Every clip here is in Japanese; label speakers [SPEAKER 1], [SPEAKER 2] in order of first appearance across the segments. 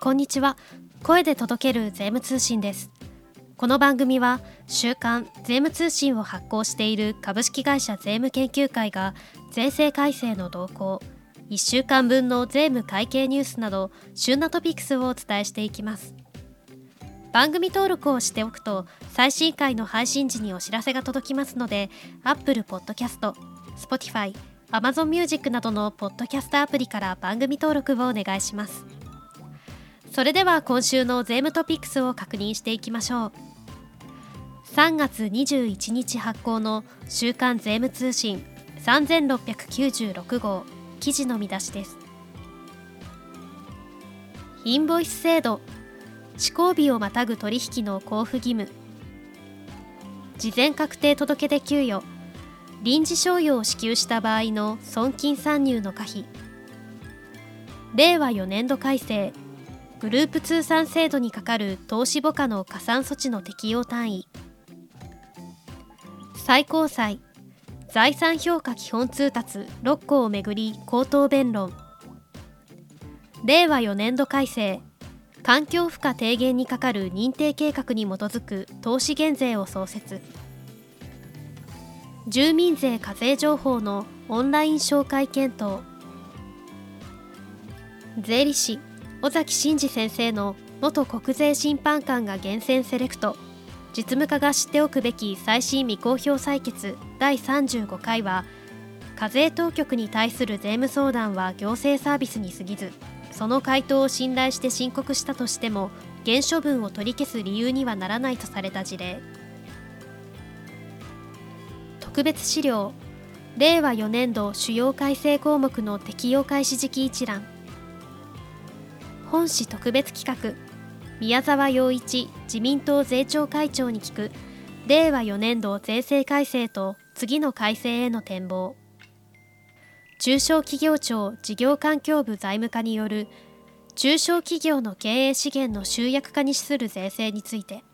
[SPEAKER 1] こんにちは。声で届ける税務通信です。この番組は週刊税務通信を発行している株式会社税務研究会が税制改正の動向1週間分の税務会計ニュースなど旬なトピックスをお伝えしていきます。番組登録をしておくと最新回の配信時にお知らせが届きますので Apple Podcast、Spotify、Amazon Music などのポッドキャストアプリから番組登録をお願いします。それでは今週の税務トピックスを確認していきましょう。3月21日発行の週刊税務通信3696号記事の見出しです。インボイス制度施行日をまたぐ取引の交付義務。事前確定届出給与臨時賞与を支給した場合の損金参入の可否。令和4年度改正グループ通算制度にかかる投資母価の加算措置の適用単位。最高裁財産評価基本通達6項をめぐり口頭弁論。令和4年度改正環境負荷低減にかかる認定計画に基づく投資減税を創設。住民税課税情報のオンライン紹介検討。税理士尾崎真嗣先生の元国税審判官が厳選セレクト。実務家が知っておくべき最新未公表採決第35回は課税当局に対する税務相談は行政サービスに過ぎずその回答を信頼して申告したとしても減処分を取り消す理由にはならないとされた事例。特別資料令和4年度主要改正項目の適用開始時期一覧。本市特別企画。宮沢洋一自民党税調会長に聞く。令和4年度税制改正と次の改正への展望。中小企業庁事業環境部財務課による。中小企業の経営資源の集約化に資する税制について。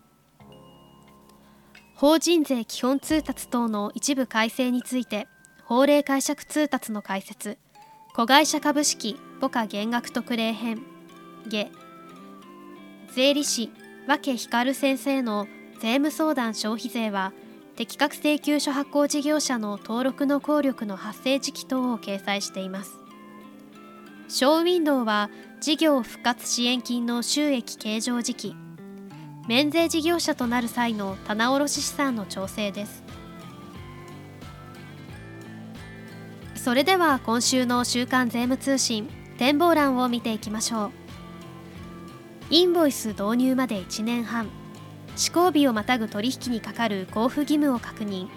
[SPEAKER 1] 法人税基本通達等の一部改正について。法令解釈通達の解説。子会社株式母価減額特例編。下。税理士和気光先生の税務相談消費税は適格請求書発行事業者の登録の効力の発生時期等を掲載しています。ショーウィンドウは事業復活支援金の収益計上時期。免税事業者となる際の棚卸資産の調整です。それでは今週の週刊税務通信展望欄を見ていきましょう。インボイス導入まで1年半。施行日をまたぐ取引にかかる交付義務を確認。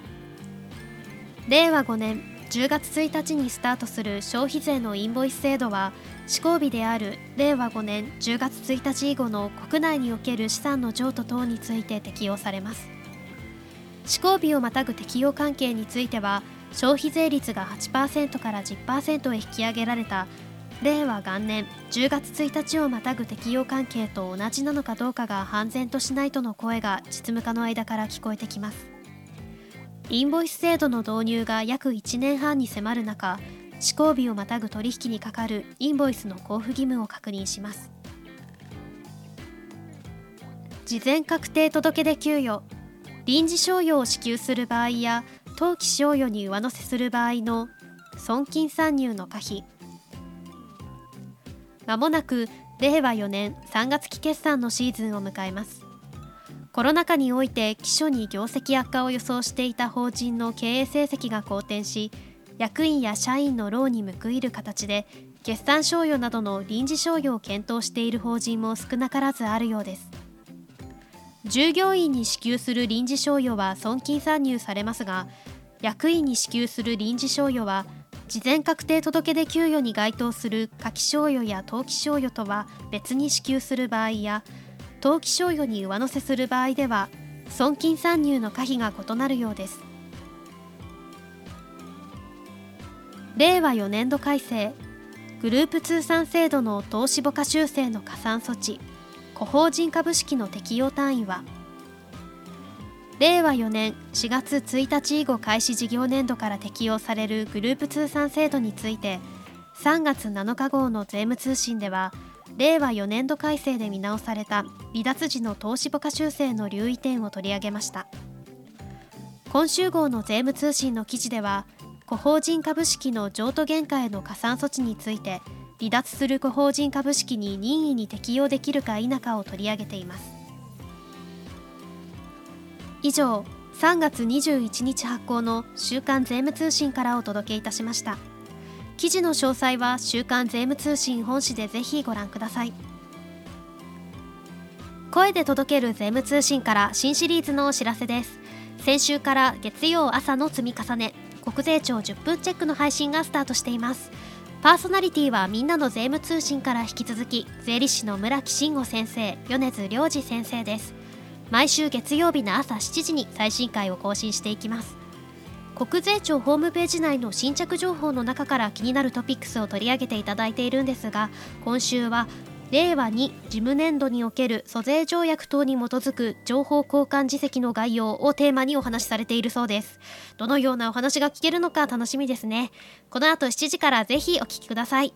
[SPEAKER 1] 令和5年10月1日にスタートする消費税のインボイス制度は施行日である令和5年10月1日以後の国内における資産の譲渡等について適用されます。施行日をまたぐ適用関係については消費税率が8%から10%へ引き上げられた令和元年10月1日をまたぐ適用関係と同じなのかどうかが判然としないとの声が実務家の間から聞こえてきます。インボイス制度の導入が約1年半に迫る中施行日をまたぐ取引にかかるインボイスの交付義務を確認します。事前確定届出給与臨時賞与を支給する場合や当期賞与に上乗せする場合の損金参入の可否まもなく令和4年3月期決算のシーズンを迎えます。コロナ禍において基礎に業績悪化を予想していた法人の経営成績が好転し役員や社員の労に報いる形で決算賞与などの臨時賞与を検討している法人も少なからずあるようです。従業員に支給する臨時賞与は損金参入されますが役員に支給する臨時賞与は事前確定届出給与に該当する夏季賞与や冬季賞与とは別に支給する場合や冬季賞与に上乗せする場合では損金参入の可否が異なるようです。令和4年度改正グループ通算制度の投資母価修正の加算措置個法人株式の適用単位は令和4年4月1日以後開始事業年度から適用されるグループ通算制度について3月7日号の税務通信では令和4年度改正で見直された離脱時の投資母価修正の留意点を取り上げました。今週号の税務通信の記事では個法人株式の譲渡原価への加算措置について離脱する個法人株式に任意に適用できるか否かを取り上げています。以上3月21日発行の週刊税務通信からお届けいたしました。記事の詳細は週刊税務通信本誌でぜひご覧ください。声で届ける税務通信から新シリーズのお知らせです。先週から月曜朝の積み重ね国税庁10分チェックの配信がスタートしています。パーソナリティはみんなの税務通信から引き続き税理士の村木慎吾先生米津良二先生です。毎週月曜日の朝7時に最新回を更新していきます。国税庁ホームページ内の新着情報の中から気になるトピックスを取り上げていただいているんですが今週は令和に事務年度における租税条約等に基づく情報交換実績の概要をテーマにお話しされているそうです。どのようなお話が聞けるのか楽しみですね。この後7時からぜひお聞きください。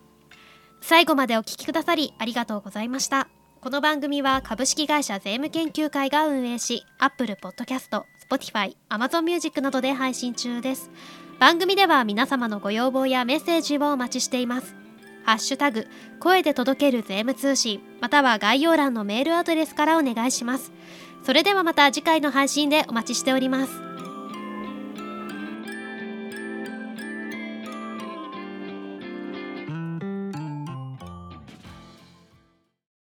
[SPEAKER 1] 最後までお聞きくださりありがとうございました。この番組は株式会社税務研究会が運営し Apple Podcast、Spotify、Amazon Music などで配信中です番組では皆様のご要望やメッセージをお待ちしていますハッシュタグ、声で届ける税務通信、または概要欄のメールアドレスからお願いします。それではまた次回の配信でお待ちしております。